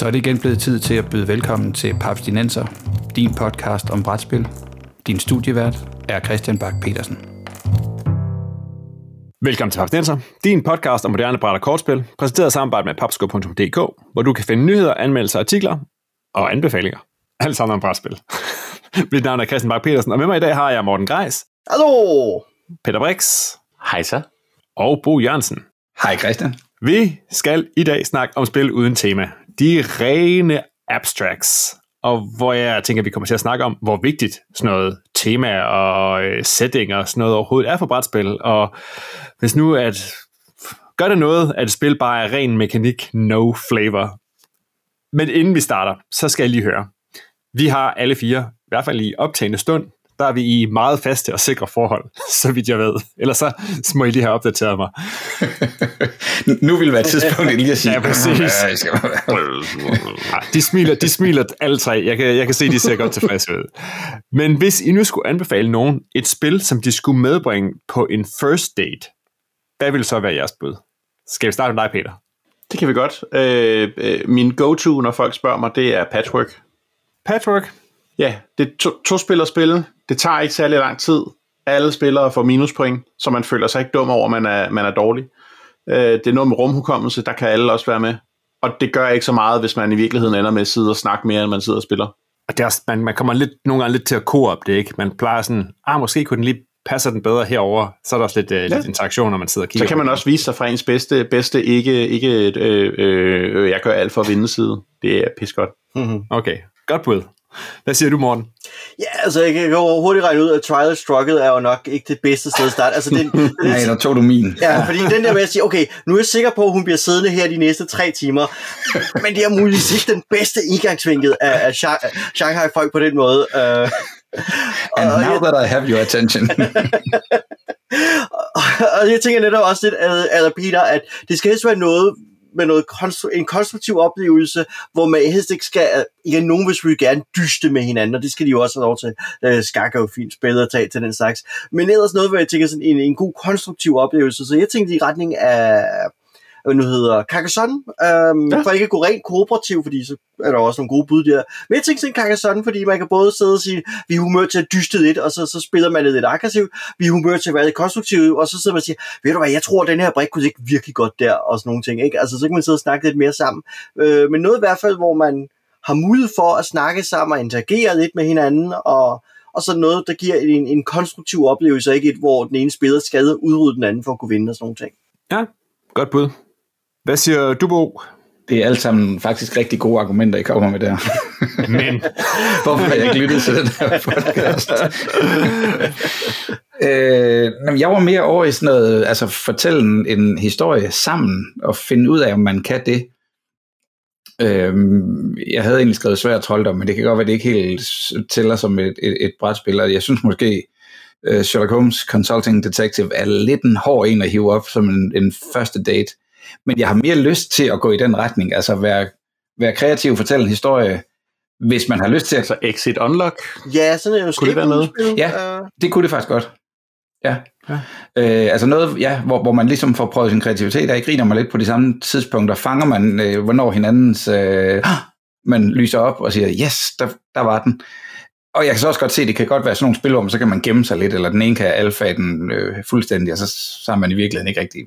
Så er det igen blevet tid til at byde velkommen til Paps Dinenser, din podcast om brætspil. Din studievært er Christian Bak petersen Velkommen til Paps Dinenser, din podcast om moderne bræt og kortspil, præsenteret i samarbejde med papsko.dk, hvor du kan finde nyheder, anmeldelser, artikler og anbefalinger. Alt sammen om brætspil. Mit navn er Christian Bak petersen og med mig i dag har jeg Morten Greis. Hallo! Peter Brix. Hej så. Og Bo Jørgensen. Hej Christian. Vi skal i dag snakke om spil uden tema. De rene abstracts. Og hvor jeg tænker, at vi kommer til at snakke om, hvor vigtigt sådan noget tema og øh, setting og sådan noget overhovedet er for brætspil. Og hvis nu at gør det noget, at et spil bare er ren mekanik, no flavor. Men inden vi starter, så skal jeg lige høre. Vi har alle fire, i hvert fald i optagende stund, der er vi i meget faste og sikre forhold, så vidt jeg ved. Ellers så må I lige have opdateret mig. nu vil være et tidspunkt lige at sige. Ja, præcis. De, smiler, de smiler alle tre. Jeg kan, jeg kan se, de ser godt tilfredse ud. Men hvis I nu skulle anbefale nogen et spil, som de skulle medbringe på en first date, hvad vil så være jeres bud? Skal vi starte med dig, Peter? Det kan vi godt. Øh, øh, min go-to, når folk spørger mig, det er Patchwork. Patchwork? Ja, det er to, to spil at spille. Det tager ikke særlig lang tid. Alle spillere får minuspoint, så man føler sig ikke dum over, at man er, man er dårlig. Øh, det er noget med rumhukommelse, der kan alle også være med. Og det gør ikke så meget, hvis man i virkeligheden ender med at sidde og snakke mere, end man sidder og spiller. Og det er også, man, man kommer lidt, nogle gange lidt til at koop det, ikke? Man plejer sådan, ah, måske kunne den lige passer den bedre herover, så er der også lidt, ja. lidt interaktion, når man sidder og kigger Så kan man også vise sig fra ens bedste, bedste ikke, ikke øh, øh, jeg gør alt for at vinde side. Det er pis godt. Mm-hmm. Okay, godt bud. Hvad siger du, Morten? Ja, altså jeg kan jo hurtigt regne ud, at Trial Struggle er jo nok ikke det bedste sted at starte. Altså, den, den, Nej, der tog du min. Ja, fordi den der med at sige, okay, nu er jeg sikker på, at hun bliver siddende her de næste tre timer, men det er muligvis ikke den bedste indgangsvinkel af, af Shanghai-folk på den måde. Uh, And now that I have your attention. og jeg tænker netop også lidt, Peter, at det skal helst være noget, med noget konstru- en konstruktiv oplevelse, hvor man helst ikke skal, igen, nogen vil selvfølgelig gerne dyste med hinanden, og det skal de jo også have lov til. Øh, skak er jo fint spillet at tage til den slags. Men ellers noget, hvor jeg tænker sådan en, en god konstruktiv oplevelse. Så jeg tænkte i retning af nu hedder, Carcassonne, øhm, ja. for ikke at gå rent kooperativ, fordi så er der også nogle gode bud der. Men jeg tænkte sådan Carcassonne, fordi man kan både sidde og sige, vi er humør til at dyste lidt, og så, så spiller man lidt aggressivt, vi er humør til at være lidt konstruktiv, og så sidder man og siger, ved du hvad, jeg tror, at den her brik kunne ikke virkelig godt der, og sådan nogle ting, ikke? Altså, så kan man sidde og snakke lidt mere sammen. Øh, men noget i hvert fald, hvor man har mulighed for at snakke sammen og interagere lidt med hinanden, og, og så noget, der giver en, en konstruktiv oplevelse, ikke et, hvor den ene spiller skal udrydde den anden for at kunne vinde og sådan nogle ting. Ja, godt bud. Hvad siger du, Bo? Det er alt sammen faktisk rigtig gode argumenter, I kommer med der. Men. Hvorfor har jeg ikke lyttet til den her podcast? øh, jeg var mere over i sådan noget, altså fortælle en, en historie sammen, og finde ud af, om man kan det. Øh, jeg havde egentlig skrevet svært trolddom, men det kan godt være, at det ikke helt tæller som et, et, et brætspil, og jeg synes måske, uh, Sherlock Holmes Consulting Detective er lidt en hård en at hive op som en, en første date men jeg har mere lyst til at gå i den retning, altså være, være kreativ, fortælle en historie, hvis man har lyst til at... Altså Exit Unlock? Ja, sådan en Kunne det være noget? Ja, det kunne det faktisk godt. Ja. ja. Øh, altså noget, ja, hvor, hvor man ligesom får prøvet sin kreativitet, og griner man lidt på de samme tidspunkter, fanger man, øh, hvornår hinandens... Øh, man lyser op og siger, yes, der, der var den. Og jeg kan så også godt se, at det kan godt være sådan nogle spil, hvor man så kan man gemme sig lidt, eller den ene kan alfa den øh, fuldstændig, og så, så har man i virkeligheden ikke rigtig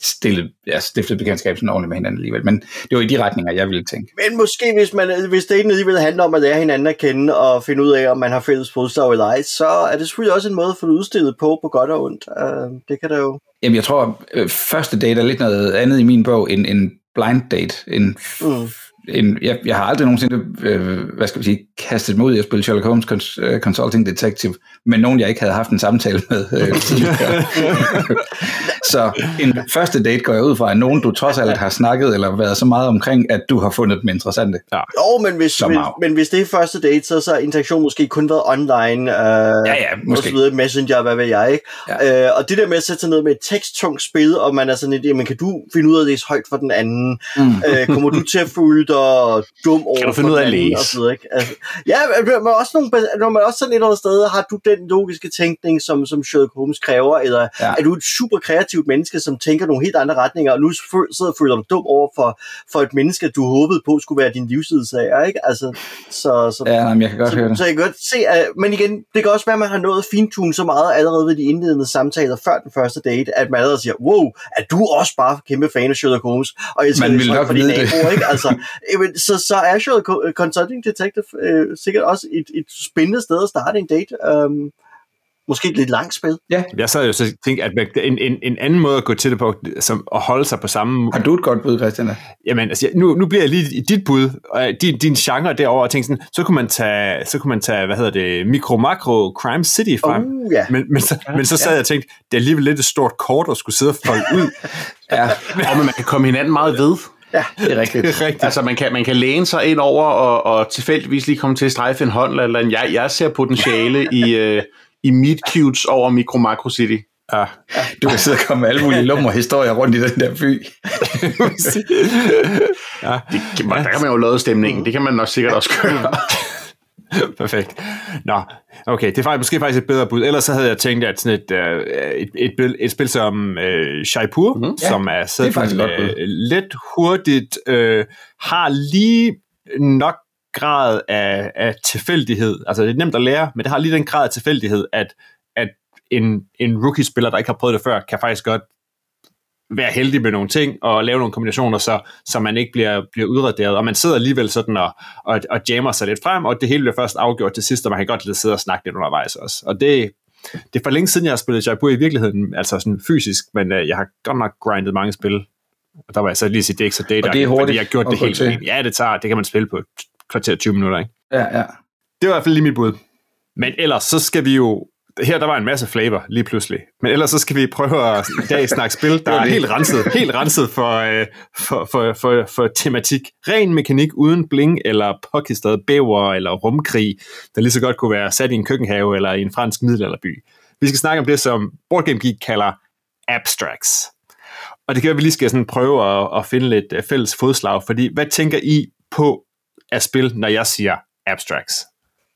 stillet, ja, stiftet bekendtskab sådan ordentligt med hinanden alligevel. Men det var i de retninger, jeg ville tænke. Men måske, hvis, man, hvis det alligevel handler om at lære hinanden at kende og finde ud af, om man har fælles fodslag eller ej, så er det selvfølgelig også en måde at få det udstillet på, på godt og ondt. Uh, det kan der jo. Jamen, jeg tror, øh, første date er lidt noget andet i min bog end en blind date. En mm en, jeg, jeg har aldrig nogensinde, øh, hvad skal vi sige, kastet mig ud i at spille Sherlock Holmes cons, uh, Consulting Detective med nogen, jeg ikke havde haft en samtale med øh, så en første date går jeg ud fra, at nogen, du trods alt har snakket eller været så meget omkring, at du har fundet dem interessante. Ja. Jo, men hvis, men, men hvis det er første date, så, så interaktion måske kun været online, øh, ja, ja, måske. Og videre, messenger, hvad ved jeg, ikke? Ja. Øh, og det der med at sætte sig ned med et teksttungt spil, og man er sådan lidt, jamen kan du finde ud af det højt for den anden? Mm. øh, kommer du til at føle føler dum over Kan du finde ud af at læse? og så videre, ikke? Altså, ja, men også nogle, når man også sådan et eller andet sted, har du den logiske tænkning, som, som Sherlock Holmes kræver, eller Ja. er du et super kreativt menneske, som tænker nogle helt andre retninger, og nu sidder og føler dig dum over for, for et menneske, du håbede på skulle være din livsledsager, ikke? Altså, så, så, Ja, nej, men jeg kan godt høre så, det. så jeg kan godt se, at, men igen, det kan også være, at man har nået fintune så meget allerede ved de indledende samtaler før den første date, at man allerede siger, wow, er du også bare kæmpe fan af Sherlock Holmes? Og jeg Man vil sådan nok for dine vide det. ikke? Altså, jamen, så, så er Sherlock Ho- Consulting Detective øh, sikkert også et, et spændende sted at starte en date. Um, måske et lidt langt spil. Jeg sad jo så tænkt, at man- en, en, en anden måde at gå til det på, som at holde sig på samme... Har du et godt bud, Christian? Jamen, altså, nu, nu bliver jeg lige i dit bud, og din, din genre derovre, og tænkte sådan, så kunne man tage, så kunne man tage hvad hedder det, Micro Macro Crime City frem. Uh, ja. Men, men, så, men så sad jeg og tænkte, det er alligevel lidt et stort kort at skulle sidde og folde ud. Ja, Og men man kan komme hinanden meget ved. Det er rigtigt. Det er rigtigt. Altså, man kan, man kan læne sig ind over og, og tilfældigvis lige komme til at strejfe en hånd eller andet. Jeg, jeg ser potentiale i, øh, i meet cutes over Micro Macro City. Ja. Du kan sidde og komme med alle mulige lummer historier rundt i den der by. ja, Det, der kan man jo lade stemningen. Det kan man nok sikkert også gøre. perfekt. Nå, okay, det er faktisk, måske faktisk et bedre bud. Ellers så havde jeg tænkt, at sådan et, øh, et, et, et, spil som øh, Shaipur, mm, Ja, som er sådan bud. øh, let hurtigt, øh, har lige nok grad af, af tilfældighed. Altså, det er nemt at lære, men det har lige den grad af tilfældighed, at, at en, en rookie-spiller, der ikke har prøvet det før, kan faktisk godt være heldig med nogle ting og lave nogle kombinationer, så, så man ikke bliver, bliver udraderet. Og man sidder alligevel sådan og, og, og jammer sig lidt frem, og det hele bliver først afgjort til sidst, og man kan godt lidt sidde og snakke lidt undervejs også. Og det, det er for længe siden, jeg har spillet Jaipur i virkeligheden, altså sådan fysisk, men uh, jeg har godt nok grindet mange spil. Og der var jeg så lige sige, det er ikke så data, det er hurtigt fordi jeg har gjort det helt til. Ja, det tager, det kan man spille på kvarter 20 minutter, ikke? Ja, ja. Det var i hvert fald lige mit bud. Men ellers, så skal vi jo... Her der var en masse flavor lige pludselig. Men ellers så skal vi prøve at i dag snakke spil, der er helt renset, helt renset for, øh, for, for, for, for tematik. Ren mekanik uden bling eller påkistet bæver eller rumkrig, der lige så godt kunne være sat i en køkkenhave eller i en fransk middelalderby. Vi skal snakke om det, som Board Game Geek kalder abstracts. Og det kan være, at vi lige skal sådan prøve at, at finde lidt øh, fælles fodslag, fordi hvad tænker I på af spil, når jeg siger abstracts?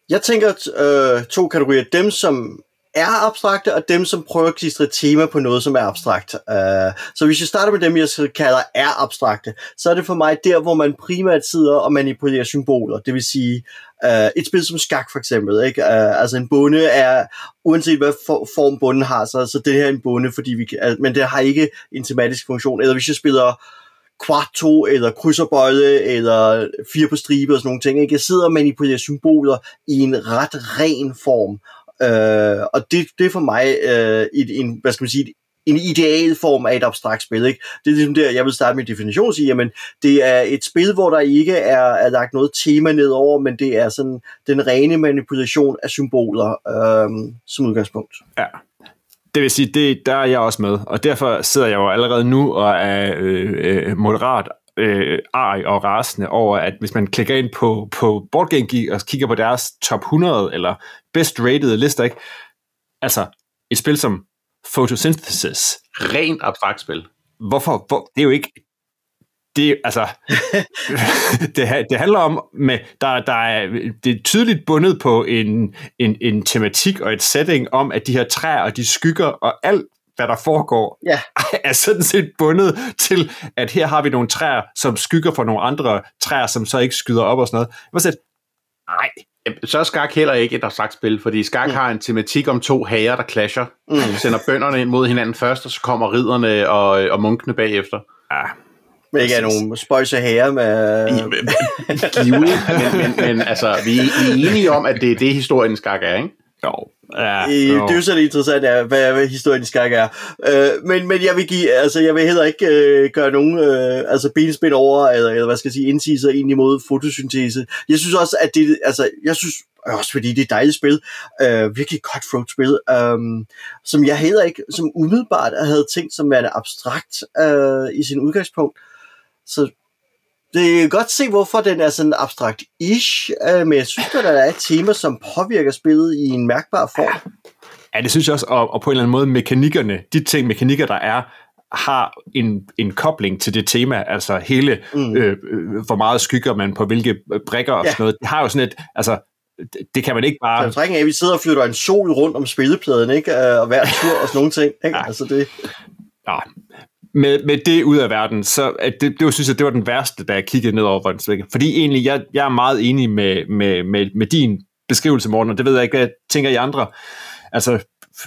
Jeg tænker øh, to kategorier. Dem, som er abstrakte, og dem, som prøver at klistre et tema på noget, som er abstrakt. Uh, så hvis jeg starter med dem, jeg kalder er abstrakte, så er det for mig der, hvor man primært sidder og manipulerer symboler. Det vil sige, uh, et spil som skak for eksempel. Ikke? Uh, altså en bonde er, uanset hvad for, form bunden har, så, så det her er en bonde, fordi vi, kan- uh, men det har ikke en tematisk funktion. Eller hvis jeg spiller kvarto, eller krydserbøjle, eller fire på stribe og sådan nogle ting. Ikke? Jeg sidder og manipulerer symboler i en ret ren form. Øh, og det, det er for mig øh, et, en, hvad skal man sige, en ideal form af et abstrakt spil. Ikke? Det er ligesom der, jeg vil starte min definition og sige, jamen, det er et spil, hvor der ikke er, er lagt noget tema nedover, men det er sådan den rene manipulation af symboler øh, som udgangspunkt. Ja. Det vil sige, det, der er jeg også med, og derfor sidder jeg jo allerede nu og er øh, øh, moderat øh, arg og rasende over, at hvis man klikker ind på, på Board Game Geek og kigger på deres top 100 eller best rated lister, ikke? altså et spil som Photosynthesis, Rent abstrakt spil. hvorfor, hvor, det er jo ikke, det, altså, det, det handler om, med, der, der er, det er tydeligt bundet på en, en, en tematik og et setting om, at de her træer og de skygger og alt, hvad der foregår, Ja. er sådan set bundet til, at her har vi nogle træer, som skygger for nogle andre træer, som så ikke skyder op og sådan noget. Jeg var sådan, nej, Så er skak heller ikke et abstrakt spil, fordi skak mm. har en tematik om to hager, der clasher. Mm. De sender bønderne ind mod hinanden først, og så kommer ridderne og, og munkene bagefter. ah, Men ikke er nogen spøjse herre med... Givet, men, men, men altså, vi er, vi er enige om, at det er det, historien skak er, ikke? Jo, ja, Øh, jo. det er jo så det interessante, er, hvad, hvad historien i skak er. Øh, men, men jeg vil give, altså jeg vil heller ikke øh, gøre nogen øh, altså benspænd over, eller, eller hvad skal jeg sige, indsigelser ind imod fotosyntese. Jeg synes også, at det, altså jeg synes, også fordi det er et dejligt spil, øh, virkelig cutthroat spil, øh, som jeg heller ikke, som umiddelbart havde tænkt som værende abstrakt øh, i sin udgangspunkt. Så det er godt se, hvorfor den er sådan abstrakt-ish, øh, men jeg synes, at der er et tema, som påvirker spillet i en mærkbar form. Ja, det synes jeg også, og, og på en eller anden måde, mekanikkerne, de ting, mekanikker, der er, har en, en kobling til det tema, altså hele, mm. øh, øh, hvor meget skygger man på hvilke brækker og ja. sådan noget. Det har jo sådan et, altså, det, det kan man ikke bare... Af, at vi sidder og flytter en sol rundt om spillepladen, ikke? Og hver tur og sådan nogle ting. Ikke? Ja. Altså det... Ja. Med, med det ud af verden, så at det, det synes jeg, det var den værste, da jeg kiggede ned over Volkswagen. Fordi egentlig, jeg, jeg er meget enig med, med, med, med din beskrivelse, Morten, og det ved jeg ikke, hvad jeg tænker I andre. Altså,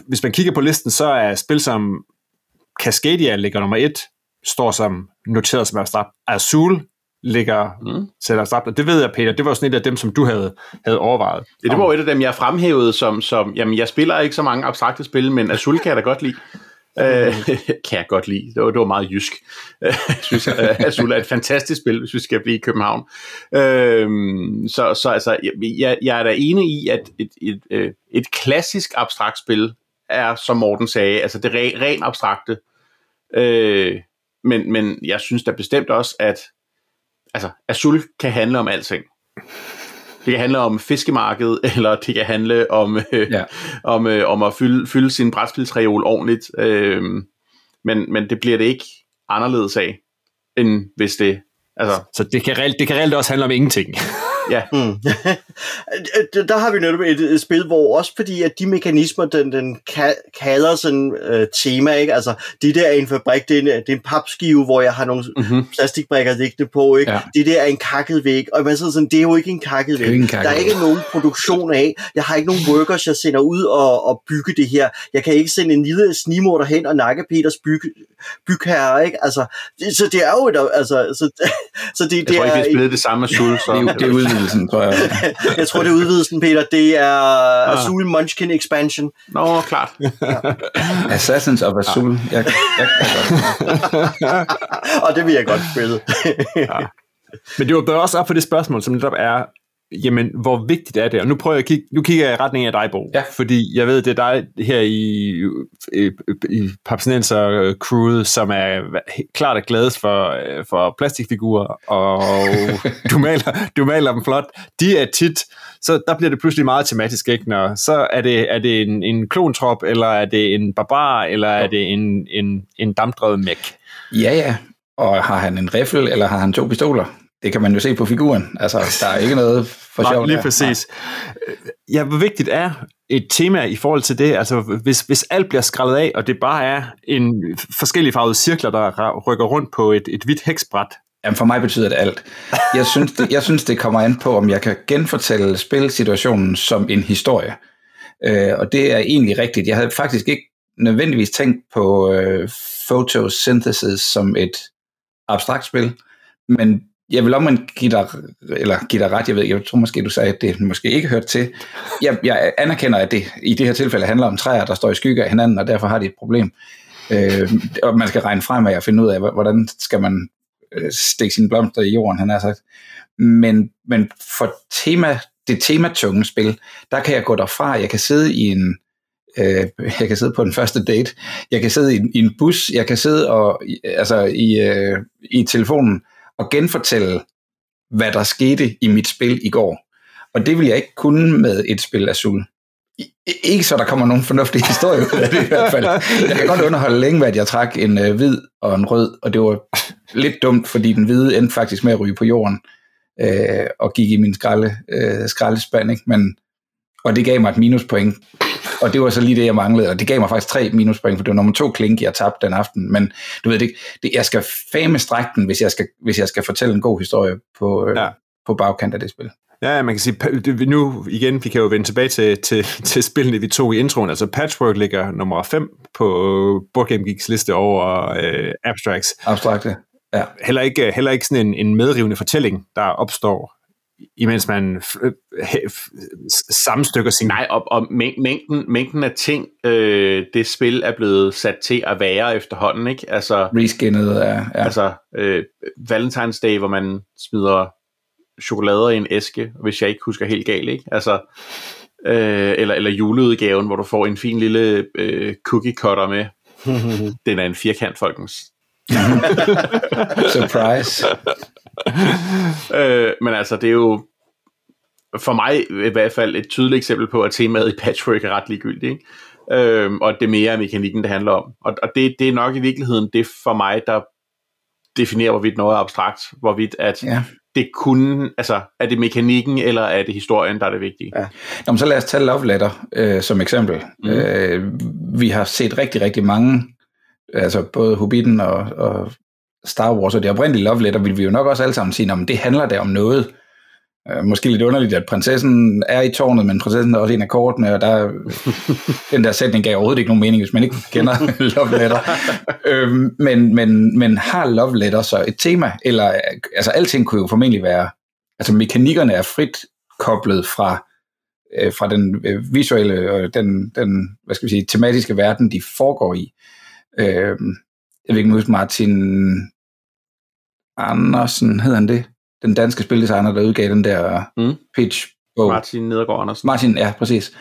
hvis man kigger på listen, så er spil som Cascadia ligger nummer et, står som noteret som abstrakt. Azul ligger mm. selv abstrakt, og det ved jeg, Peter, det var sådan et af dem, som du havde, havde overvejet. Ja, det var et af dem, jeg fremhævede som, som, jamen jeg spiller ikke så mange abstrakte spil, men Azul kan jeg da godt lide. Øh, kan jeg godt lide. Det var, det var meget jysk. jeg synes, Azul er et fantastisk spil, hvis vi skal blive i København. Øh, så, så altså, jeg, jeg er da enig i, at et, et, et, et klassisk abstrakt spil er, som Morten sagde, altså det re, ren abstrakte. Øh, men, men jeg synes da bestemt også, at altså, Azul kan handle om alting. Det kan handle om fiskemarkedet, eller det kan handle om, øh, ja. om, øh, om at fylde, fylde sin brætspilsreol ordentligt. Øh, men, men det bliver det ikke anderledes af, end hvis det... Altså, så det kan, reelt, det kan reelt også handle om ingenting. Ja. Mm. der har vi netop et, et spil, hvor også fordi, at de mekanismer, den, den kalder sådan uh, tema, ikke? Altså, det der er en fabrik, det er en, det er en papskive, hvor jeg har nogle mm-hmm. plastikbrikker liggende på, ikke? Ja. Det der er en kakket væg, og man sidder sådan, det er jo ikke en kakket væg. En kakket. Der er ikke nogen produktion af. Jeg har ikke nogen workers, jeg sender ud og, og bygge det her. Jeg kan ikke sende en lille snimor hen og nakke Peters bygge, bygherre, ikke? Altså, det, så det er jo et, altså, så, så det, jeg det tror ikke, er, vi har spillet det samme med Sul, så det, det er udvidelsen, tror jeg. jeg tror, det er udvidelsen, Peter. Det er ja. Azul Munchkin Expansion. Nå, klart. Ja. Assassins of Azul. Ja. Jeg, jeg, jeg Og det vil jeg godt spille. ja. Men det var også op for det spørgsmål, som netop er, jamen, hvor vigtigt er det? Og nu prøver jeg at kigge, nu kigger jeg i retning af dig, Bo. Ja. Fordi jeg ved, det er dig her i, i, i Papsenenser crewet, som er klart er gladest for, for plastikfigurer, og du maler, du maler dem flot. De er tit, så der bliver det pludselig meget tematisk, ikke? Når, så er det, er det en, en klontrop, eller er det en barbar, eller er det en, en, en dampdrevet mæk? Ja, ja. Og har han en riffel, eller har han to pistoler? Det kan man jo se på figuren. Altså, der er ikke noget for sjov. Lige præcis. Ja, hvor vigtigt er et tema i forhold til det? Altså, hvis, hvis alt bliver skrællet af, og det bare er en forskellige farvede cirkler, der rykker rundt på et, et hvidt heksbræt, Jamen for mig betyder det alt. Jeg synes det, jeg synes, det kommer an på, om jeg kan genfortælle spilsituationen som en historie. Øh, og det er egentlig rigtigt. Jeg havde faktisk ikke nødvendigvis tænkt på øh, photosynthesis som et abstrakt spil, men jeg vil om give dig, eller give dig ret, jeg ved, jeg tror måske, du sagde, at det måske ikke hørt til. Jeg, jeg anerkender, at det i det her tilfælde handler om træer, der står i skygge af hinanden, og derfor har de et problem. Øh, og man skal regne frem og finde ud af, hvordan skal man øh, stikke sine blomster i jorden, han har sagt. Men, men for tema, det tematunge spil, der kan jeg gå derfra, jeg kan sidde i en, øh, jeg kan sidde på den første date, jeg kan sidde i, i en bus, jeg kan sidde og, altså i, øh, i telefonen, og genfortælle, hvad der skete i mit spil i går. Og det vil jeg ikke kunne med et spil af Sul. Ikke så der kommer nogen fornuftig historie ud af det i hvert fald. Jeg kan godt underholde længe, hvad jeg trak en øh, hvid og en rød, og det var lidt dumt, fordi den hvide endte faktisk med at ryge på jorden øh, og gik i min skralde, øh, skraldespand, ikke? Men, og det gav mig et minuspoint og det var så lige det, jeg manglede, og det gav mig faktisk tre minuspoint, for det var nummer to klink, jeg tabte den aften, men du ved det, det jeg skal fame strække den, hvis jeg skal, hvis jeg skal fortælle en god historie på, øh, ja. på bagkant af det spil. Ja, man kan sige, nu igen, vi kan jo vende tilbage til, til, til spillene, vi tog i introen. Altså Patchwork ligger nummer 5 på Board Game Geeks liste over øh, abstracts. Abstrakte, ja. Heller ikke, heller ikke sådan en, en medrivende fortælling, der opstår imens man sammenstykker sin... Nej, og, og mængden, mængden af ting, øh, det spil er blevet sat til at være efterhånden, ikke? Altså, Reskinnet, ja. ja. Altså, øh, Valentine's Day, hvor man smider chokolader i en æske, hvis jeg ikke husker helt galt, ikke? Altså, øh, eller, eller juleudgaven, hvor du får en fin lille øh, cookie cutter med. Den er en firkant, folkens. Surprise. øh, men altså, det er jo for mig i hvert fald et tydeligt eksempel på, at temaet i Patchwork er ret ligegyldigt. Ikke? Øhm, og det mere er mekanikken, det handler om. Og, og det, det er nok i virkeligheden det for mig, der definerer, hvorvidt noget er abstrakt, hvorvidt at Ja. det kunne, altså er det mekanikken, eller er det historien, der er det vigtige? Ja. Nå, men så lad os tage Love Letter øh, som eksempel. Mm. Øh, vi har set rigtig, rigtig mange, altså både Hobbiten og, og Star Wars og det oprindelige Love Letter, vil vi jo nok også alle sammen sige, at det handler der om noget. Øh, måske lidt underligt, at prinsessen er i tårnet, men prinsessen er også en af kortene, og der, den der sætning gav overhovedet ikke nogen mening, hvis man ikke kender Love Letter. øhm, men, men, men har Love Letter så et tema? Eller, altså alting kunne jo formentlig være, altså mekanikkerne er frit koblet fra, øh, fra den øh, visuelle og den, den, hvad skal vi sige, tematiske verden, de foregår i. Øh, jeg vil ikke huske Martin Andersen, hedder han det? Den danske spildesigner, der udgav den der Mm. pitch-bog. Martin Nedergaard Andersen. Martin, ja, præcis.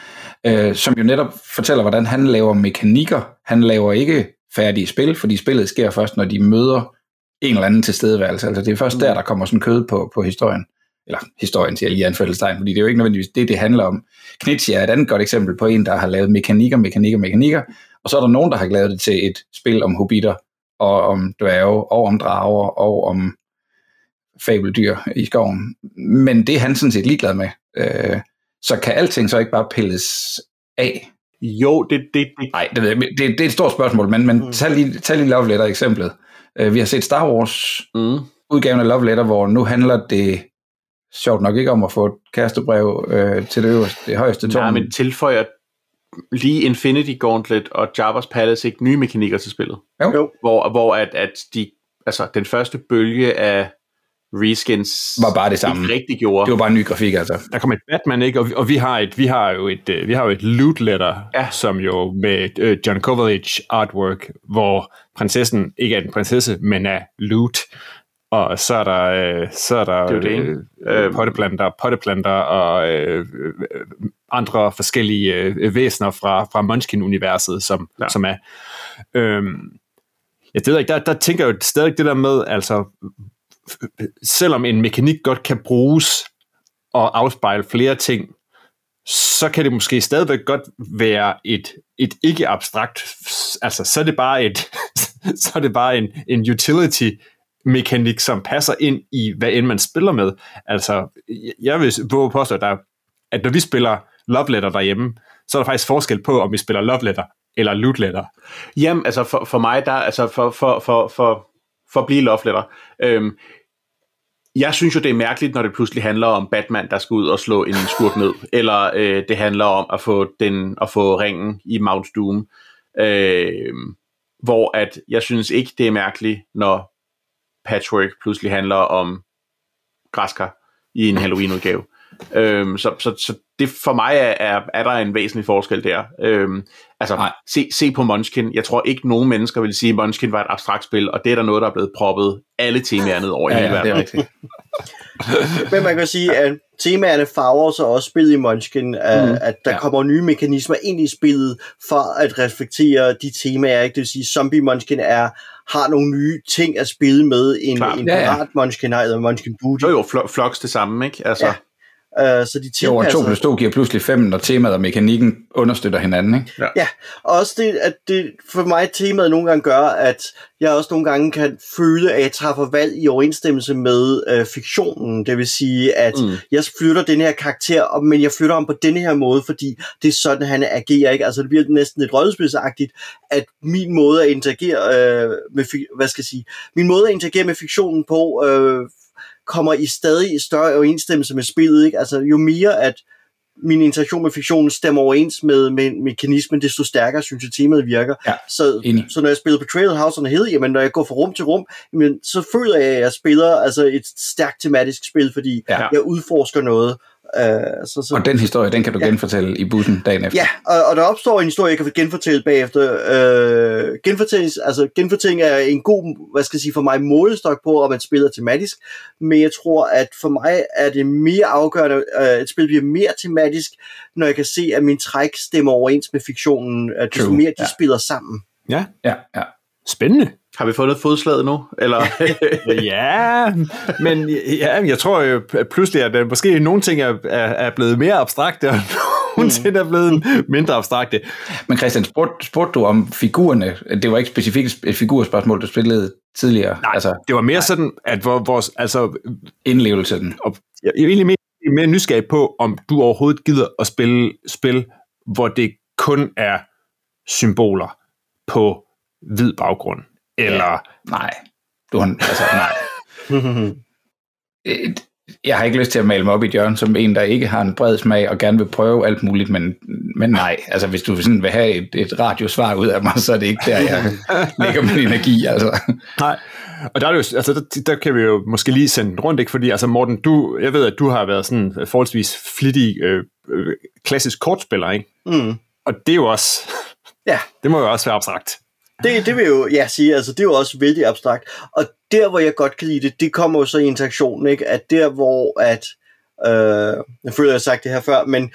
Øh, som jo netop fortæller, hvordan han laver mekanikker. Han laver ikke færdige spil, fordi spillet sker først, når de møder en eller anden tilstedeværelse. Altså det er først der, der kommer sådan kød på, på historien. Eller historien, siger jeg lige anførselstegn, fordi det er jo ikke nødvendigvis det, det handler om. Knitsi er et andet godt eksempel på en, der har lavet mekanikker, mekanikker, mekanikker, og så er der nogen, der har lavet det til et spil om hobitter, og om dværge, og om drager, og om fabeldyr i skoven. Men det er han sådan set ligeglad med. Øh, så kan alting så ikke bare pilles af? Jo, det, det, det Nej, det, det, det er et stort spørgsmål, men, men Mm. tag, lige, tag lige Love Letter eksemplet. Øh, vi har set Star Wars mm. udgaven af Love Letter, hvor nu handler det sjovt nok ikke om at få et kærestebrev øh, til det, øverste, det højeste tårn. Nej, men tilføjer lige Infinity Gauntlet og Jabba's Palace ikke nye mekanikker til spillet? Jo. Hvor, hvor at, at de, altså, den første bølge af reskins Var bare det samme. ikke rigtig gjorde. Det var bare en ny grafik, altså. Der kom et Batman, ikke? Og vi, og vi har et, vi har jo et, øh, vi har jo et loot letter, Ja. som jo med øh, John Kovalich artwork, hvor prinsessen ikke er en prinsesse, men er loot. Og så er der, øh, så er der Det er det, øh, Øhm. potteplanter, potteplanter og øh, øh, andre forskellige øh, væsener fra, fra Munchkin-universet, som, Ja. som er. Øhm, jeg ved ikke, der, der tænker jeg jo stadig det der med, altså, selvom en mekanik godt kan bruges og afspejle flere ting, så kan det måske stadigvæk godt være et, et ikke abstrakt, altså så er det bare et, så er det bare en, en utility mekanik, som passer ind i, hvad end man spiller med. Altså, jeg vil våge påstå, at, der, at når vi spiller Love Letter derhjemme, så er der faktisk forskel på, om vi spiller Love Letter eller Loot Letter. Jamen, altså for, for mig, der, altså for, for, for, for, for at blive love letter, øhm, jeg synes jo, det er mærkeligt, når det pludselig handler om Batman, der skal ud og slå en skurk ned, eller øh, det handler om at få, den, at få ringen i Mount Doom, øh, hvor at jeg synes ikke, det er mærkeligt, når Patchwork pludselig handler om græskar i en Halloween-udgave. Øhm, så, så, så det for mig er, er, er der en væsentlig forskel der. Øhm, altså, Nej. se, se på Munchkin. Jeg tror ikke, nogen mennesker vil sige, at Munchkin var et abstrakt spil, og det er der noget, der er blevet proppet alle temaer ned over i Ja, hele ja, det er verden. rigtigt. Men man kan sige, at temaerne farver så også spillet i Munchkin, at, Mm, at der ja. kommer nye mekanismer ind i spillet for at reflektere de temaer. Ikke? Det vil sige, Zombie Munchkin er, har nogle nye ting at spille med, en, Klart. en Ja, ja. pirat Munchkin har, eller Munchkin Booty. Jo jo, Flux det samme, ikke? Altså, Ja. Uh, så de Jo, og 2 tilpasser plus 2 giver pludselig 5, når temaet og mekanikken understøtter hinanden, ikke? Ja, og også det, at det for mig temaet nogle gange gør, at jeg også nogle gange kan føle, at jeg træffer valg i overensstemmelse med øh, fiktionen. Det vil sige, at Mm. jeg flytter den her karakter, og- men jeg flytter ham på denne her måde, fordi det er sådan, han agerer. Ikke? Altså det bliver næsten lidt rollespilsagtigt, at min måde at interagere øh, med, hvad skal jeg sige, min måde at interagere med fiktionen på, øh, kommer i stadig større overensstemmelse med spillet. Ikke? Altså jo mere at min interaktion med fiktionen stemmer overens med, med mekanismen, desto stærkere synes jeg temaet virker. Ja, så, enig. så når jeg spiller Betrayal House on the Hill, jamen når jeg går fra rum til rum, jamen, så føler jeg, at jeg spiller altså et stærkt tematisk spil, fordi ja. jeg udforsker noget. Uh, så, så, Og den historie, den kan du Ja. genfortælle i bussen dagen efter. Ja, og, og der opstår en historie, jeg kan genfortælle bagefter. Øh, genfortælling, altså, genfortælling er en god, hvad skal jeg sige, for mig målestok på, om et spil er tematisk, men jeg tror, at for mig er det mere afgørende, at et spil bliver mere tematisk, når jeg kan se, at min træk stemmer overens med fiktionen, at True, mere de ja. spiller sammen. Ja, ja. ja. Spændende. Har vi fundet fodslaget nu? Eller? ja, men ja, jeg tror jo at pludselig, at der måske nogle ting er, er, er blevet mere abstrakte, og nogensinde er blevet mindre abstrakte. Men Christian, spurgte, spurgte du om figurerne? Det var ikke specifikt et figurspørgsmål, du spillede tidligere. Nej, altså, det var mere nej. sådan, at vores altså, indlevelsen. Og, jeg er egentlig mere, mere nysgerrig på, om du overhovedet gider at spille spil, hvor det kun er symboler på hvid baggrund. Eller... Ja, nej. Du har, altså, nej. jeg har ikke lyst til at male mig op i hjørnet som en, der ikke har en bred smag og gerne vil prøve alt muligt, men, men nej, altså hvis du sådan vil have et, et radiosvar ud af mig, så er det ikke der, jeg lægger min energi. Altså. Nej, og der, er det jo, altså der, der kan vi jo måske lige sende rundt, ikke? fordi altså Morten, du, jeg ved, at du har været sådan forholdsvis flittig øh, øh, klassisk kortspiller, ikke? Mm. og det er jo også, ja. det må jo også være abstrakt. Det, det vil jo ja, sige, altså det er jo også vældig abstrakt. Og der, hvor jeg godt kan lide det, det kommer jo så i interaktionen, ikke? At der, hvor at, øh, jeg føler, jeg har sagt det her før, men,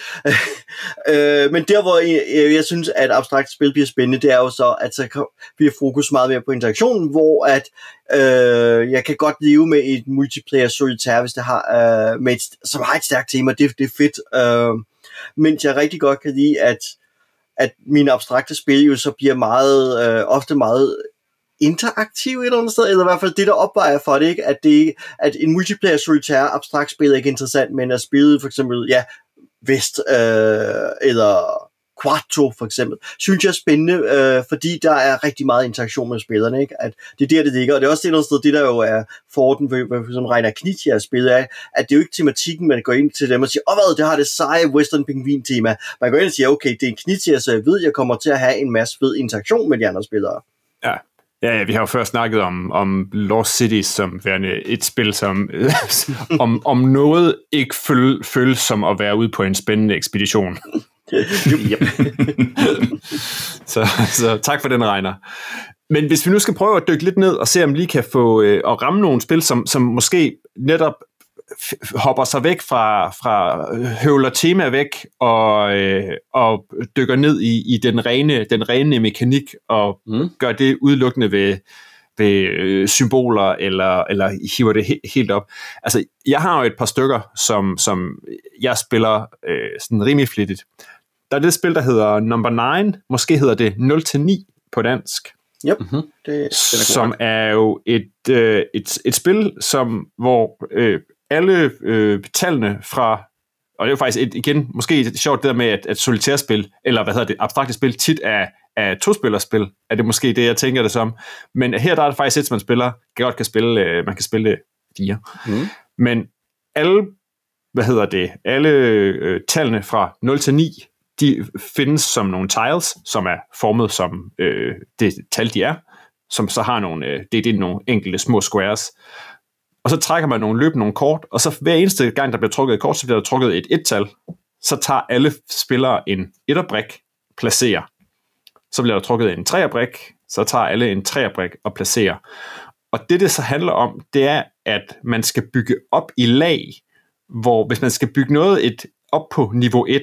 øh, men der, hvor jeg, jeg synes, at abstrakt spil bliver spændende, det er jo så, at så bliver fokus meget mere på interaktionen, hvor at øh, jeg kan godt leve med et multiplayer solitaire, hvis det har, øh, med et, som har et stærkt tema, det, det er fedt. Øh, men jeg rigtig godt kan lide, at at mine abstrakte spil jo så bliver meget, øh, ofte meget interaktiv et eller andet sted, eller i hvert fald det, der opvejer for det, ikke? At, det, at en multiplayer solitaire abstrakt spil er ikke interessant, men at spille for eksempel, ja, Vest, øh, eller Quattro for eksempel, synes jeg er spændende, øh, fordi der er rigtig meget interaktion med spillerne, ikke? At det er der, det ligger, og det er også et eller andet sted, det der jo er forden, som Reiner Knitja spillet af, at det er jo ikke tematikken, man går ind til dem og siger, åh oh, hvad, det har det seje Western Pingvin tema. Man går ind og siger, okay, det er en Knitja, så jeg ved, jeg kommer til at have en masse fed interaktion med de andre spillere. Ja, Ja, ja, vi har jo før snakket om, om Lost City som værende et spil, som om, om noget ikke føl, føles som at være ude på en spændende ekspedition. så, så tak for den, Regner. Men hvis vi nu skal prøve at dykke lidt ned og se, om vi lige kan få øh, at ramme nogle spil, som, som måske netop hopper sig væk fra, fra høvler tema væk og, øh, og dykker ned i, i den, rene, den rene mekanik og mm. gør det udelukkende ved, ved øh, symboler eller, eller hiver det he, helt op. Altså, jeg har jo et par stykker, som, som jeg spiller øh, sådan rimelig flittigt. Der er det spil, der hedder Number 9, måske hedder det 0-9 på dansk. Yep, mm-hmm. det, det er som er jo et, øh, et, et spil, som hvor øh, alle øh, tallene fra, og det er jo faktisk et, igen, måske et sjovt det der med, at, at solitærspil, eller hvad hedder det, abstrakte spil, tit er, er to-spillerspil, er det måske det, jeg tænker det som. Men her der er det faktisk et, som man spiller, godt kan spille, øh, man kan spille fire. Mm. Men alle, hvad hedder det, alle øh, tallene fra 0 til 9, de findes som nogle tiles, som er formet som øh, det tal, de er, som så har nogle, øh, det, det er nogle enkelte små squares. Og så trækker man nogle løb, nogle kort, og så hver eneste gang, der bliver trukket et kort, så bliver der trukket et et-tal. Så tager alle spillere en etterbrik, placerer. Så bliver der trukket en treerbrik, så tager alle en treerbrik og placerer. Og det, det så handler om, det er, at man skal bygge op i lag, hvor hvis man skal bygge noget et op på niveau 1,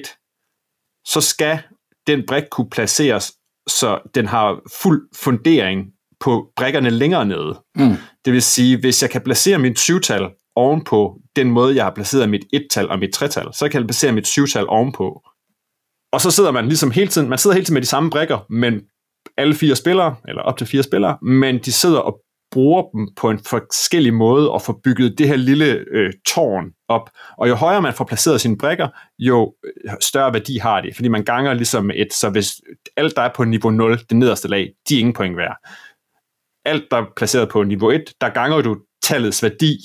så skal den brik kunne placeres, så den har fuld fundering på brækkerne længere nede. Mm. Det vil sige, hvis jeg kan placere mit syvtal ovenpå den måde, jeg har placeret mit et-tal og mit tretal, så kan jeg placere mit syvtal ovenpå. Og så sidder man ligesom hele tiden, man sidder hele tiden med de samme brækker, men alle fire spillere, eller op til fire spillere, men de sidder og bruger dem på en forskellig måde og får bygget det her lille øh, tårn op. Og jo højere man får placeret sine brækker, jo øh, større værdi har det, fordi man ganger ligesom et, så hvis alt der er på niveau 0, det nederste lag, de er ingen point værd alt, der er placeret på niveau 1, der ganger du tallets værdi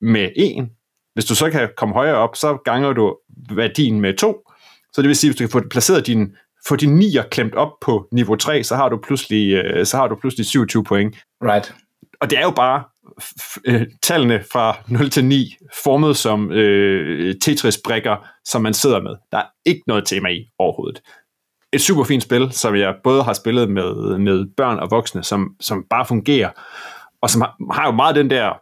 med 1. Hvis du så kan komme højere op, så ganger du værdien med 2. Så det vil sige, hvis du kan få placeret din, få de 9'er klemt op på niveau 3, så har du pludselig, øh, så har du pludselig 27 point. Right. Og det er jo bare øh, tallene fra 0 til 9 formet som øh, Tetris-brikker, som man sidder med. Der er ikke noget tema i overhovedet et super fint spil, som jeg både har spillet med, med børn og voksne, som, som bare fungerer, og som har, har jo meget den der,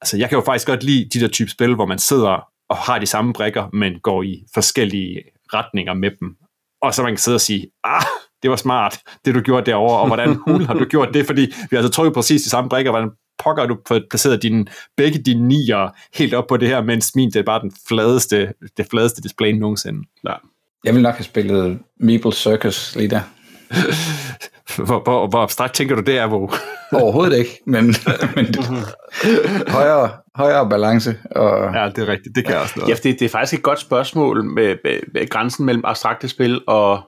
altså jeg kan jo faktisk godt lide de der type spil, hvor man sidder og har de samme brikker, men går i forskellige retninger med dem, og så man kan sidde og sige, ah, det var smart, det du gjorde derovre, og hvordan hul har du gjort det, fordi vi har altså trykket præcis de samme brækker, hvordan pokker du placeret dine, begge dine nier helt op på det her, mens min det er bare den fladeste, det fladeste display nogensinde. Ja. Jeg vil nok have spillet Meeple Circus lige der. Hvor, hvor, hvor abstrakt tænker du det er, hvor? Overhovedet ikke, men, men højere, højere balance. Og, Ja, det er rigtigt. Det kan jeg også noget. Ja, det, det er faktisk et godt spørgsmål med, med, med grænsen mellem abstrakte spil og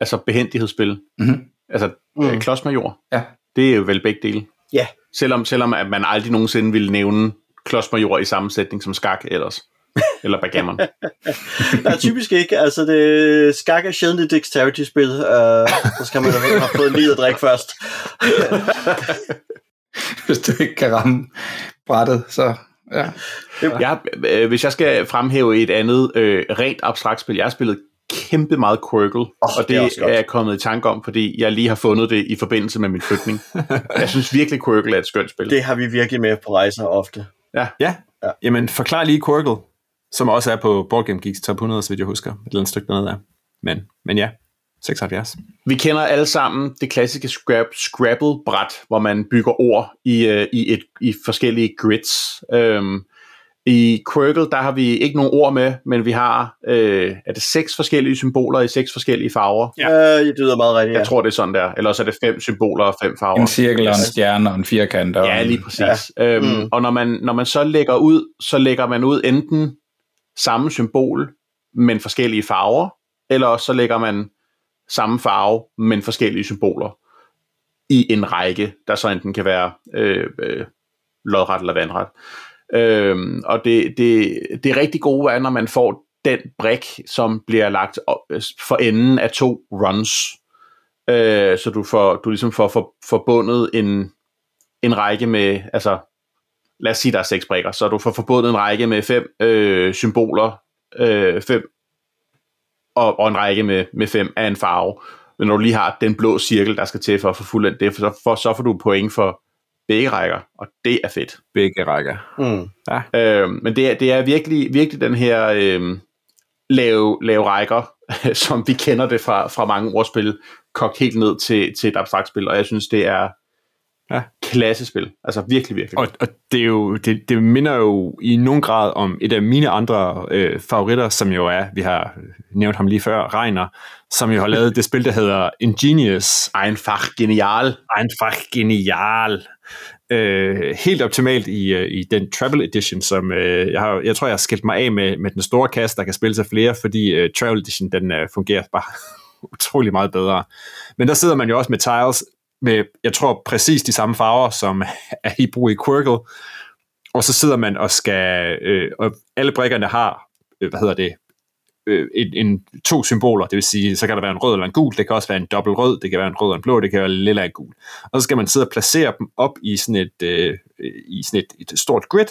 altså behendighedsspil. Mhm. Altså Mm. mm. klodsmajor. Ja. Det er jo vel begge dele. Ja. Selvom, selvom at man aldrig nogensinde ville nævne klodsmajor i sammensætning som skak ellers. Eller backgammon. Nej, typisk ikke. Altså, det, skak er sjældent et dexterity-spil. Uh, så skal man have have fået lige at drikke først. hvis du ikke kan ramme brættet, så ja. jeg, øh, hvis jeg skal fremhæve et andet øh, rent abstrakt spil, jeg har spillet kæmpe meget Quirkle, oh, og det det er er, jeg kommet i tanke om, fordi jeg lige har fundet det i forbindelse med min flytning. jeg synes virkelig, Quirkle er et skønt spil. Det har vi virkelig med på rejser ofte. Ja. ja. Jamen, forklar lige Quirkle, som også er på Board Game Geeks top 100, så vidt jeg husker. Et eller andet stykke dernede af. Men, men ja, 76. Vi kender alle sammen det klassiske scrab, Scrabble-bræt, hvor man bygger ord i, øh, i, et, i forskellige grids. Øhm, I Quirkle, der har vi ikke nogen ord med, men vi har øh, er det seks forskellige symboler i seks forskellige farver. Ja. Uh, det lyder meget rigtigt, ja. Jeg tror, det er sådan der. Eller også er det fem symboler og fem farver. En cirkel og en stjerne og en firkant. Og Ja, lige præcis. Ja. Øhm, mm. Og når man, når man så lægger ud, så lægger man ud enten samme symbol, men forskellige farver, eller også så lægger man samme farve, men forskellige symboler i en række, der så enten kan være øh, øh, lodret eller vandret. Øhm, og det, det, det rigtig gode er, når man får den brik, som bliver lagt op, for enden af to runs. Øh, så du får, du ligesom får for, forbundet en, en række med, altså lad os sige, der er seks brikker, så du får forbundet en række med fem øh, symboler, øh, fem, og, og en række med, med fem af en farve. Men når du lige har den blå cirkel, der skal til for at få fuldendt det, for så, for, så får du point for begge rækker, og det er fedt. Begge rækker. Mm. Øh, men det er, det er virkelig, virkelig den her øh, lave, lave rækker, som vi kender det fra, fra mange ordspil, kogt helt ned til, til et abstrakt spil, og jeg synes, det er Ja. klassespil. Altså virkelig, virkelig. Og, og det, er jo, det, det minder jo i nogen grad om et af mine andre øh, favoritter, som jo er, vi har nævnt ham lige før, Reiner, som jo har lavet det spil, der hedder Ingenious. Einfach genial. Einfach genial. Øh, helt optimalt i, øh, i den Travel Edition, som øh, jeg, har, jeg tror, jeg har skilt mig af med, med den store kasse, der kan spille sig flere, fordi øh, Travel Edition, den øh, fungerer bare utrolig meget bedre. Men der sidder man jo også med tiles, med, jeg tror, præcis de samme farver, som er i brug i Quirkle, og så sidder man og skal, øh, og alle brikkerne har, øh, hvad hedder det, øh, en, en, to symboler, det vil sige, så kan der være en rød eller en gul, det kan også være en dobbelt rød, det kan være en rød og en blå, det kan være en lilla og en gul. Og så skal man sidde og placere dem op i sådan et, øh, i sådan et, et stort grid,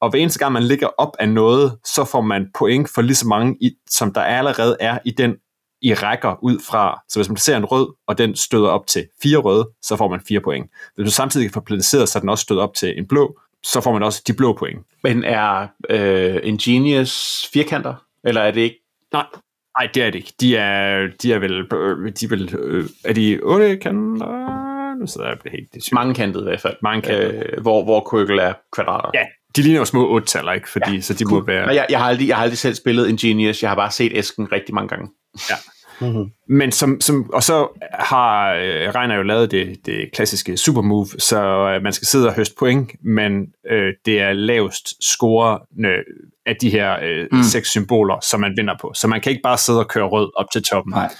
og hver eneste gang man ligger op af noget, så får man point for lige så mange, i, som der allerede er i den i rækker ud fra, så hvis man placerer en rød, og den støder op til fire røde, så får man fire point. Hvis du samtidig får placeret, så den også støder op til en blå, så får man også de blå point. Men er øh, Ingenious firkanter? Eller er det ikke? Nej, nej, det er det ikke. De er, de er vel, øh, de er, vel, øh, er de otte kanter? Nu sidder jeg helt i tvivl. Mange kantet i hvert fald. Mange kantet. Øh, hvor, hvor Quirkle er kvadrater. Ja, de ligner jo små otte ikke? Fordi, ja, så de må være... Jeg, jeg, har aldrig, jeg har aldrig selv spillet Ingenious. Jeg har bare set æsken rigtig mange gange. Mm-hmm. Men som, som, og så har øh, Reiner jo lavet det, det klassiske supermove, så øh, man skal sidde og høste point, men øh, det er lavest scorende af de her øh, mm. seks symboler, som man vinder på. Så man kan ikke bare sidde og køre rød op til toppen. Nej.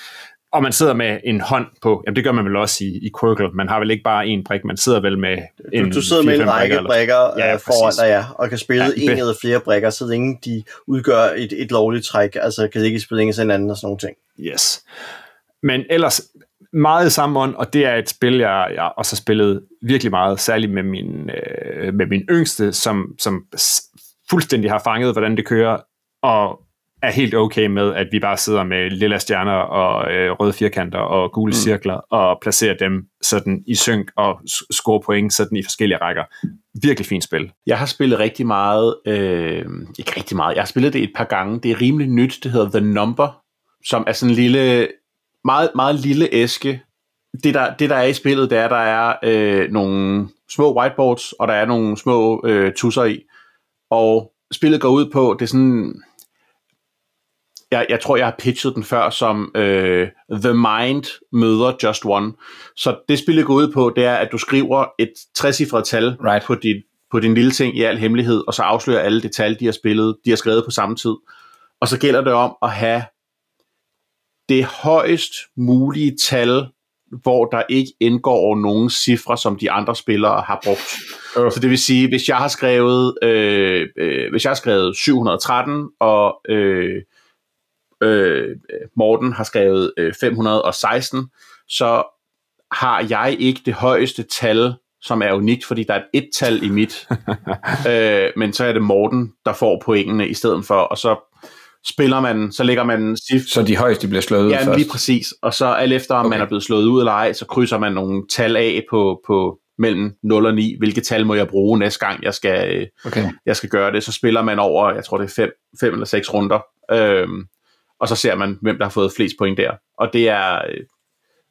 Og man sidder med en hånd på, jamen det gør man vel også i, i Quirkle, man har vel ikke bare en brik, man sidder vel med en Du, du sidder med en række eller- brikker Ja, ja, foran præcis. dig, ja, og kan spille Ja, en det- eller flere brikker, så længe de udgør et, et lovligt træk, altså kan ikke spille en hinanden og sådan nogle ting. Yes. Men ellers meget samme ånd, og det er et spil, jeg, jeg også har spillet virkelig meget, særligt med min, øh, med min yngste, som, som fuldstændig har fanget, hvordan det kører, og er helt okay med, at vi bare sidder med lilla stjerner og øh, røde firkanter og gule mm. cirkler, og placerer dem sådan i synk og score point sådan i forskellige rækker. Virkelig fint spil. Jeg har spillet rigtig meget, øh, ikke rigtig meget, jeg har spillet det et par gange. Det er rimelig nyt, det hedder The Number, som er sådan en lille, meget, meget lille æske. Det der, det der er i spillet, det er, der er øh, nogle små whiteboards, og der er nogle små øh, tusser i. Og spillet går ud på, det er sådan, jeg, jeg tror, jeg har pitchet den før som øh, The Mind møder Just One. Så det spillet går ud på, det er, at du skriver et trecifret tal Right. på, dit, på din lille ting i al hemmelighed, og så afslører alle det tal, de har spillet, de har skrevet på samme tid. Og så gælder det om at have det højst mulige tal, hvor der ikke indgår nogen cifre, som de andre spillere har brugt. Øh. Så det vil sige, hvis jeg har skrevet, øh, øh, hvis jeg har skrevet 713, og øh, øh, Morten har skrevet øh, 516, så har jeg ikke det højeste tal, som er unikt, fordi der er et et-tal i mit. øh, men så er det Morten, der får pointene i stedet for, og så spiller man, så lægger man cif- Så de højeste bliver slået ud Ja, først. lige præcis. Og så alt efter, om Okay. man er blevet slået ud eller ej, så krydser man nogle tal af på, på mellem 0 og 9. Hvilke tal må jeg bruge næste gang, jeg skal, øh, Okay. jeg skal gøre det? Så spiller man over, jeg tror det er 5 fem eller 6 runder. Øhm, og så ser man, hvem der har fået flest point der. Og det er øh,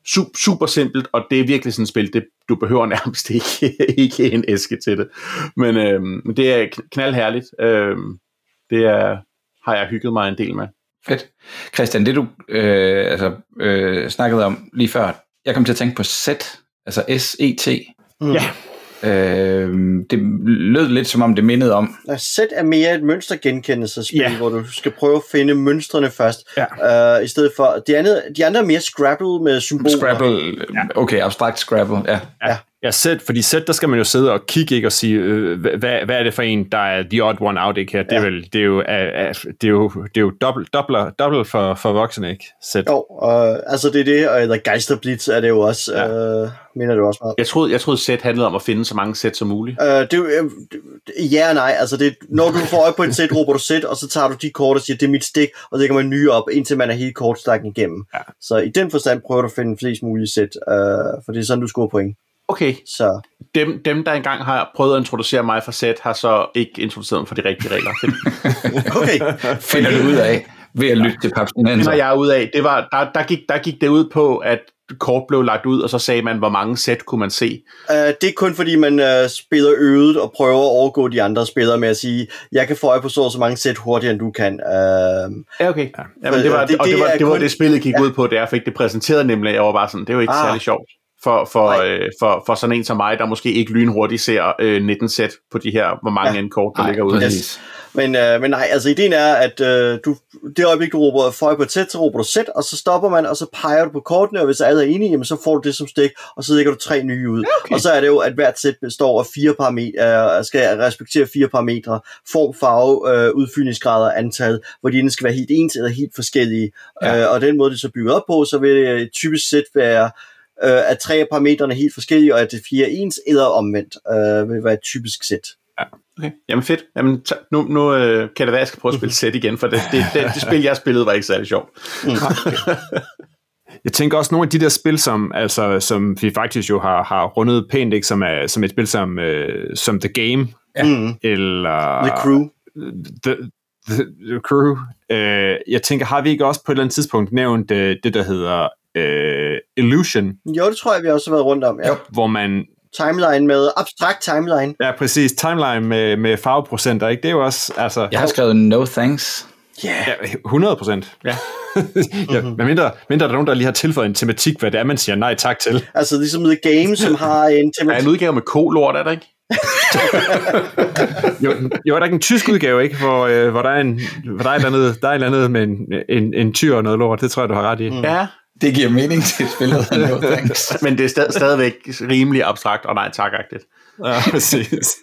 su- super simpelt, og det er virkelig sådan et spil, det, du behøver nærmest ikke, ikke en æske til det. Men, øhm, men det er kn- knaldherligt. Øhm, det er, har jeg hygget mig en del med. Fedt. Christian, det du øh, altså, øh, snakkede om lige før, jeg kom til at tænke på SET, altså S-E-T. Mm. Ja. Øh, det lød lidt som om det mindede om. Sæt er mere et mønstergenkendelsespil, Ja. yeah. hvor du skal prøve at finde mønstrene først, Ja. uh, i stedet for... De andre, de andre er mere Scrabble med symboler. Scrabble, okay, abstrakt Scrabble, ja. Ja, sæt, fordi sæt, der skal man jo sidde og kigge ikke, og sige, øh, hvad, hvad er det for en, der er the odd one out, ikke her? Det er, Ja. vel, det er jo, er, er, det er jo, det er jo dobbelt, dobbelt, dobbelt for, for voksne, ikke? Sæt. Jo, og, altså det er det, og The Geisterblitz er det jo også, Ja. ja. uh, mener det også meget. Jeg troede, jeg troede sæt handlede om at finde så mange sæt som muligt. Uh, det er jo, øh, ja og nej, altså det, når du får øje på et sæt, råber du sæt, og så tager du de kort og siger, det er mit stik, og så lægger man nye op, indtil man er helt kortstakken igennem. Ja. Så i den forstand prøver du at finde flest mulige sæt, uh, for det er sådan, du scorer point. Okay, Så dem, dem der engang har prøvet at introducere mig for sæt, har så ikke introduceret mig for de rigtige regler. Det okay, Finder du ud af ved at lytte til finder papstinenser. jeg ud af. Det var, der, der, gik, der gik det ud på, at kort blev lagt ud, og så sagde man, hvor mange sæt kunne man se. uh, det er kun fordi, man uh, spiller øvet og prøver at overgå de andre spillere med at sige, jeg kan få øje på så og så mange sæt hurtigere, end du kan. Uh, Ja, okay. Ja, men det var Det- det, og det, det var, det, var kun- det, spillet gik ja. ud på, da jeg fik det præsenteret nemlig. Jeg var bare sådan, det jo ikke Ah. særlig sjovt. For, for, Nej. øh, for, for sådan en som mig, der måske ikke lynhurtigt ser øh, 19 sæt på de her, hvor mange Ja. ja. kort, der Nej, ligger ude. præcis. Men, øh, men nej, altså ideen er, at øh, du, det øjeblik, du råber føj på et sæt, så råber du sæt, og så stopper man, og så peger du på kortene, og hvis alle er enige, jamen, så får du det som stik, og så lægger du tre nye ud. Okay. Og så er det jo, at hvert sæt består af fire parametre, øh, skal respektere fire parametre, form, farve, øh, udfyldningsgrader, antal, hvor de enten skal være helt ens eller helt forskellige. Ja. Øh, og den måde, det så bygget op på, så vil det et typisk sæt være, øh, at tre af parametrene er helt forskellige, og at det fire er ens, eller omvendt, øh, vil være et typisk sæt. Okay. Jamen fedt. Jamen, t- nu, nu øh, kan det være, at jeg skal prøve at spille sæt igen, for det, det, det, det spil, jeg spillede, var ikke særlig sjovt. Jeg tænker også nogle af de der spil, som, altså, som vi faktisk jo har, har rundet pænt, ikke? Som, er, som et spil som, øh, som The Game, Ja. Mm. eller The Crew. The, the, the Crew. Øh, jeg tænker, har vi ikke også på et eller andet tidspunkt nævnt øh, det, der hedder øh, Illusion, Jo, det tror jeg, vi også har været rundt om. Ja. Jo. hvor man timeline med abstrakt timeline. Ja, præcis. Timeline med, med farveprocenter, ikke? Det er jo også, altså... Jeg har skrevet no thanks. Yeah. Ja, 100 procent. Ja. ja, men mindre, mindre der er nogen, der lige har tilføjet en tematik, hvad det er, man siger nej tak til. Altså ligesom The Game, som har en Der er tematik. en udgave med kolort, er der ikke? Jo, jo er der ikke en tysk udgave, ikke? Hvor, øh, hvor der er en, hvor der er et eller andet, der er et eller andet med en, en, en tyr og noget lort. Det tror jeg, du har ret i. Mm. Ja, Det giver mening til spillet no thanks. men det er stad, stadigvæk rimelig abstrakt og nej tak-agtigt. Ja, præcis.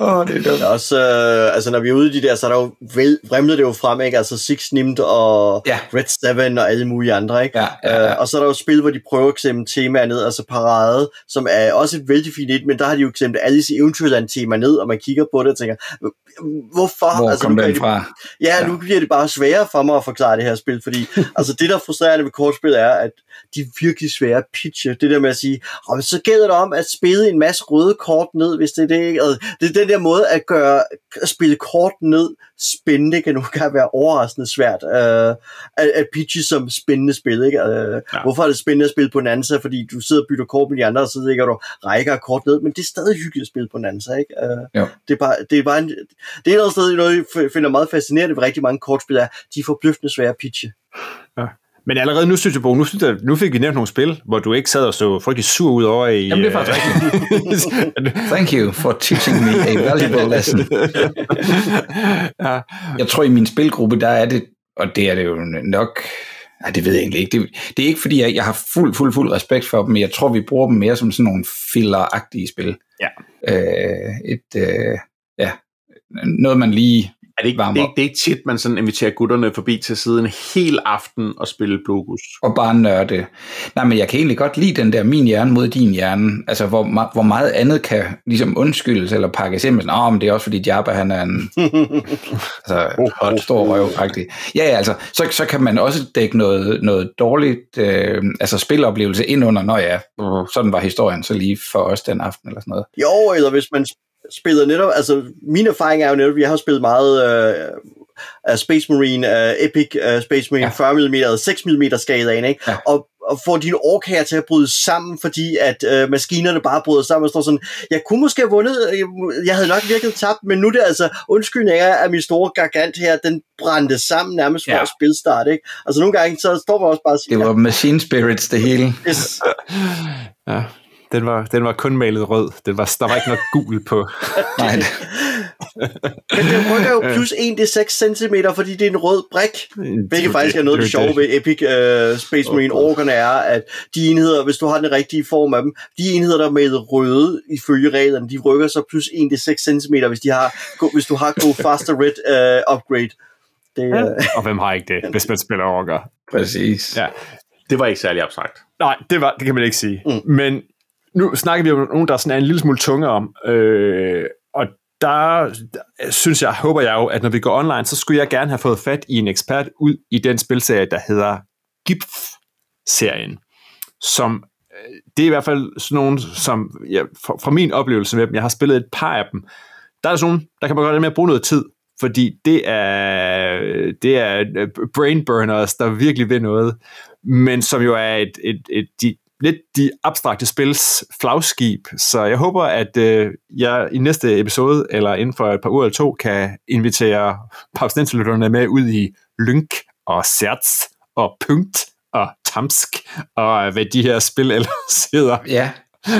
Åh, oh, det er dumt. Også, øh, altså når vi er ude i de der, så er der jo vel, vrimlet det jo frem, ikke? Altså Six Nimt og Ja. Red 7 og alle mulige andre, ikke? Ja, ja, ja. Øh, og så er der jo spil, hvor de prøver at klemme temaer ned, altså Parade, som er også et vældig fint et, men der har de jo klemt Alice i Eventyrland tema ned, og man kigger på det og tænker, hvorfor? Hvor altså, kom nu den de- fra? Ja, nu bliver det bare sværere for mig at forklare det her spil, fordi altså det, der er frustrerende ved kortspil, er, at de er virkelig svære at pitche. Det der med at sige, oh, så gælder det om at spille en masse røde kort ned, hvis det er det. ikke?" Og det er den der måde at gøre at spille kort ned spændende kan nogle gange være overraskende svært uh, at, at pitche som spændende spil. Ikke? Uh, ja. Hvorfor er det spændende at spille på Nansa? Fordi du sidder og bytter kort med de andre, og så ligger du rækker kort ned, men det er stadig hyggeligt at spille på Nansa. Ikke? Uh, det, er bare, det er bare en, det er noget sted, noget, jeg finder meget fascinerende ved rigtig mange kortspil, er, de er forbløffende svære at pitche. Ja. Men allerede nu synes jeg, Bo, nu, synes jeg, nu fik vi nævnt nogle spil, hvor du ikke sad og så frygtelig sur ud over i... Jamen, det er faktisk rigtigt. Thank you for teaching me a valuable lesson. ja. Jeg tror, i min spilgruppe, der er det, og det er det jo nok... Nej, det ved jeg egentlig ikke. Det, det er ikke, fordi jeg, jeg har fuld, fuld, fuld respekt for dem, men jeg tror, vi bruger dem mere som sådan nogle filleragtige spil. Ja. Øh, et, øh, ja, noget, man lige er det, ikke, det, er ikke, det er ikke tit, man sådan inviterer gutterne forbi til siden hel aften og spille Blogus? Og bare nørde. Nej, men jeg kan egentlig godt lide den der min hjerne mod din hjerne. Altså, hvor, hvor meget andet kan ligesom undskyldes eller pakkes ind med sådan, oh, men det er også fordi Jabba, han er en altså, oh, hot, stor røv faktisk. Ja, ja, altså, så, så kan man også dække noget, noget dårligt øh, altså spiloplevelse ind under, når ja, sådan var historien så lige for os den aften eller sådan noget. Jo, eller hvis man spillet netop, altså min erfaring er jo netop, at jeg har spillet meget øh, Space Marine, uh, Epic uh, Space Marine ja. 40 mm, 6 mm skalaen, ikke? Ja. Og, og får dine orkager til at bryde sammen, fordi at uh, maskinerne bare bryder sammen og står sådan, jeg kunne måske have vundet, jeg havde nok virkelig tabt, men nu er det altså, undskyldning er, at min store gargant her, den brændte sammen nærmest ja. at spilstart, ikke? Altså nogle gange, så står man også bare og siger, Det var machine spirits, det hele. Yes. ja. Den var, den var kun malet rød. Den var, der var ikke noget gul på. Nej. Men den rykker jo plus 1 til 6 cm, fordi det er en rød brik. Hvilket faktisk er noget af det sjove ved Epic uh, Space Marine Orkerne er, at de enheder, hvis du har den rigtige form af dem, de enheder, der er med røde ifølge reglerne, de rykker så plus 1 til 6 cm, hvis, de har, hvis du har Go Faster Red uh, upgrade. Det, ja. uh... Og hvem har ikke det, hvis man spiller orker? Præcis. Ja. Det var ikke særlig abstrakt. Nej, det, var, det kan man ikke sige. Mm. Men nu snakker vi om nogen, der sådan er en lille smule tungere om, øh, og der synes jeg, håber jeg jo, at når vi går online, så skulle jeg gerne have fået fat i en ekspert ud i den spilserie, der hedder GIPF-serien, som øh, det er i hvert fald sådan nogle, som ja, fra, fra min oplevelse med dem, jeg har spillet et par af dem, der er sådan nogle, der kan man godt med at bruge noget tid, fordi det er, det er øh, brain burners, der virkelig vil noget, men som jo er et, et, et, et lidt de abstrakte spils flagskib, så jeg håber, at øh, jeg i næste episode, eller inden for et par uger eller to, kan invitere papsnenseløtterne med ud i Lynk og Serts og Punkt og Tamsk og hvad de her spil ellers hedder. Ja.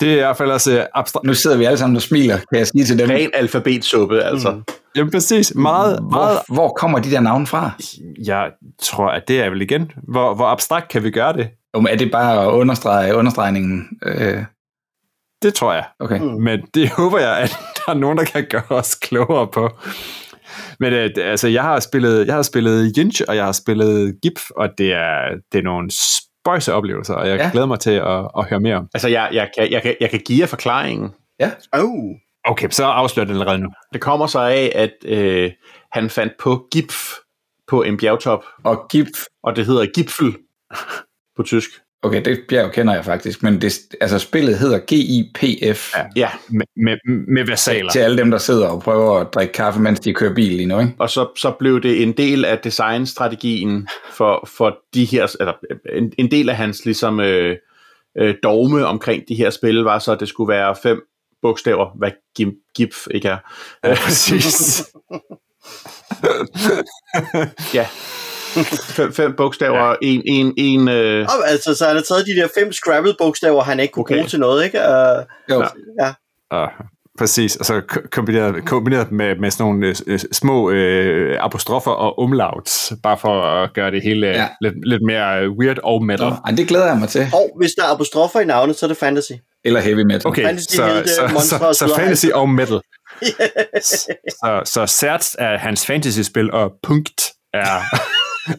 Det er i hvert fald også abstrakt. Nu sidder vi alle sammen og smiler, kan jeg sige til dem. Ren alfabetsuppe, altså. Mm. Jamen præcis. Meget, hvor, meget... hvor kommer de der navne fra? Jeg tror, at det er vel igen. Hvor, hvor abstrakt kan vi gøre det? Um, er det bare at understrege understregningen? Øh... Det tror jeg. Okay. Mm. Men det håber jeg, at der er nogen, der kan gøre os klogere på. Men øh, altså, jeg har spillet, jeg har spillet Yinch, og jeg har spillet GIF, og det er, det er nogle spøjse oplevelser, og jeg ja. glæder mig til at, at høre mere om. Altså, jeg, jeg, kan, jeg, kan, jeg kan give jer forklaringen. Ja. Oh. Okay, så afslører det allerede nu. Det kommer så af, at øh, han fandt på GIF på en bjergtop. Og GIF. Og det hedder Gipfel på tysk. Okay, det bjerg kender jeg faktisk, men det, altså spillet hedder GIPF. Ja, ja med, med, med versaler. Til alle dem, der sidder og prøver at drikke kaffe, mens de kører bil lige nu, ikke? Og så, så blev det en del af designstrategien for, for de her, eller en, en del af hans ligesom øh, øh, dogme omkring de her spil, var så, at det skulle være fem bogstaver, hvad GIF ikke er. Ja, præcis. ja, fem, fem bogstaver, ja. en... en, en øh... oh, altså, så han har taget de der fem Scrabble-bogstaver, han ikke kunne okay. bruge til noget, ikke? Uh, jo. Ja. Uh, præcis, og så kombineret, kombineret med, med sådan nogle øh, små øh, apostrofer og umlauts, bare for at gøre det hele ja. lidt, lidt mere øh, weird og metal. Ja, det glæder jeg mig til. Og hvis der er apostrofer i navnet, så er det fantasy. Eller heavy metal. Okay, fantasy, så, så, så, så, så fantasy og metal. så, så Serts er hans fantasy-spil, og Punkt er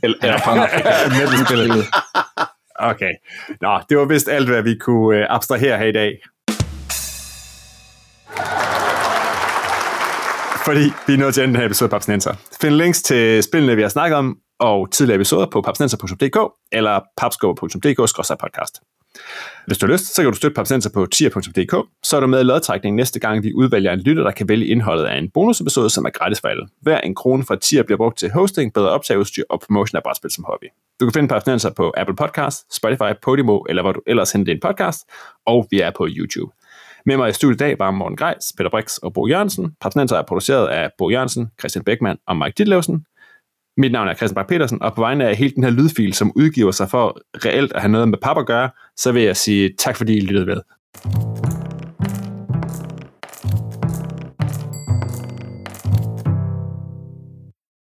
eller, eller Panafrika. Okay. Nå, det var vist alt, hvad vi kunne øh, abstrahere her i dag. Fordi vi er nået til enden her episode af Papsnenser. Find links til spillene, vi har snakket om, og tidligere episoder på papsnenser.dk eller papskov.dk-podcast. Hvis du har lyst, så kan du støtte Papsenser på tier.dk, så er du med i lodtrækningen næste gang, vi udvælger en lytter, der kan vælge indholdet af en bonusepisode, som er gratis for alle. Hver en krone fra tier bliver brugt til hosting, bedre optageudstyr og promotion af brætspil som hobby. Du kan finde Papsenser på Apple Podcast, Spotify, Podimo eller hvor du ellers henter din podcast, og vi er på YouTube. Med mig i studiet i dag var Morten Grejs, Peter Brix og Bo Jørgensen. Papsenser er produceret af Bo Jørgensen, Christian Beckmann og Mike Ditlevsen. Mit navn er Christian Bak petersen og på vegne af hele den her lydfil, som udgiver sig for reelt at have noget med pap at gøre, så vil jeg sige tak fordi I lyttede med.